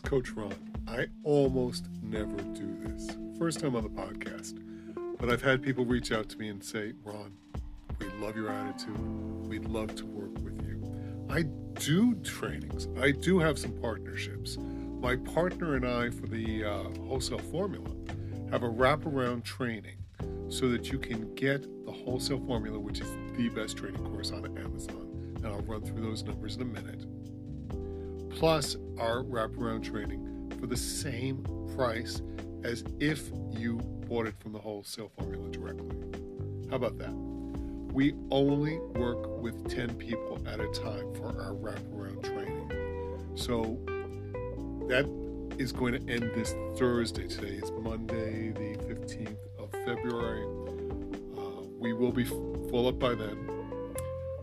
Coach Ron. I almost never do this. First time on the podcast. But I've had people reach out to me and say, Ron, we love your attitude. We'd love to work with you. I do trainings, I do have some partnerships. My partner and I, for the uh, wholesale formula, have a wraparound training so that you can get the wholesale formula, which is the best training course on Amazon. And I'll run through those numbers in a minute. Plus, our wraparound training for the same price as if you bought it from the wholesale formula directly. How about that? We only work with 10 people at a time for our wraparound training. So that is going to end this Thursday. Today is Monday, the 15th of February. Uh, we will be full up by then.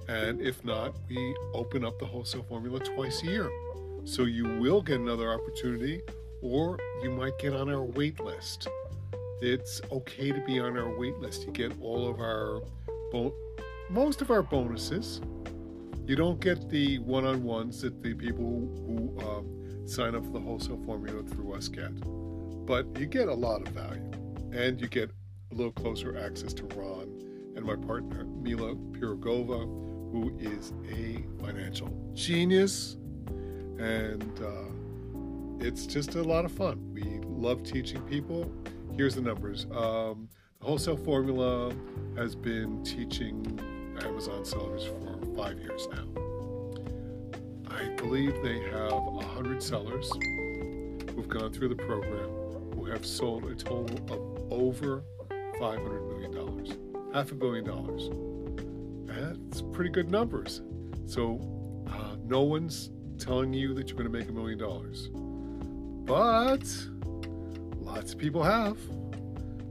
And if not, we open up the wholesale formula twice a year. So you will get another opportunity, or you might get on our wait list. It's okay to be on our wait list. You get all of our, bo- most of our bonuses. You don't get the one on ones that the people who um, sign up for the wholesale formula through us get. But you get a lot of value, and you get a little closer access to Ron and my partner, Mila Pirogova, who is a financial genius and uh, it's just a lot of fun. We love teaching people. Here's the numbers. Um, the wholesale formula has been teaching Amazon sellers for five years now. I believe they have 100 sellers who've gone through the program who have sold a total of over $500 million, half a billion dollars. That's pretty good numbers. So uh, no one's telling you that you're going to make a million dollars. But lots of people have.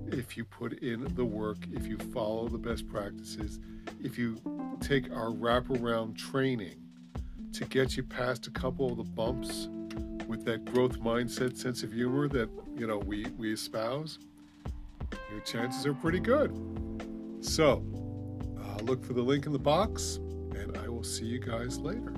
If you put in the work, if you follow the best practices, if you take our wraparound training to get you past a couple of the bumps with that growth mindset, sense of humor that you know we, we espouse, your chances are pretty good. So uh, look for the link in the box, and I will see you guys later.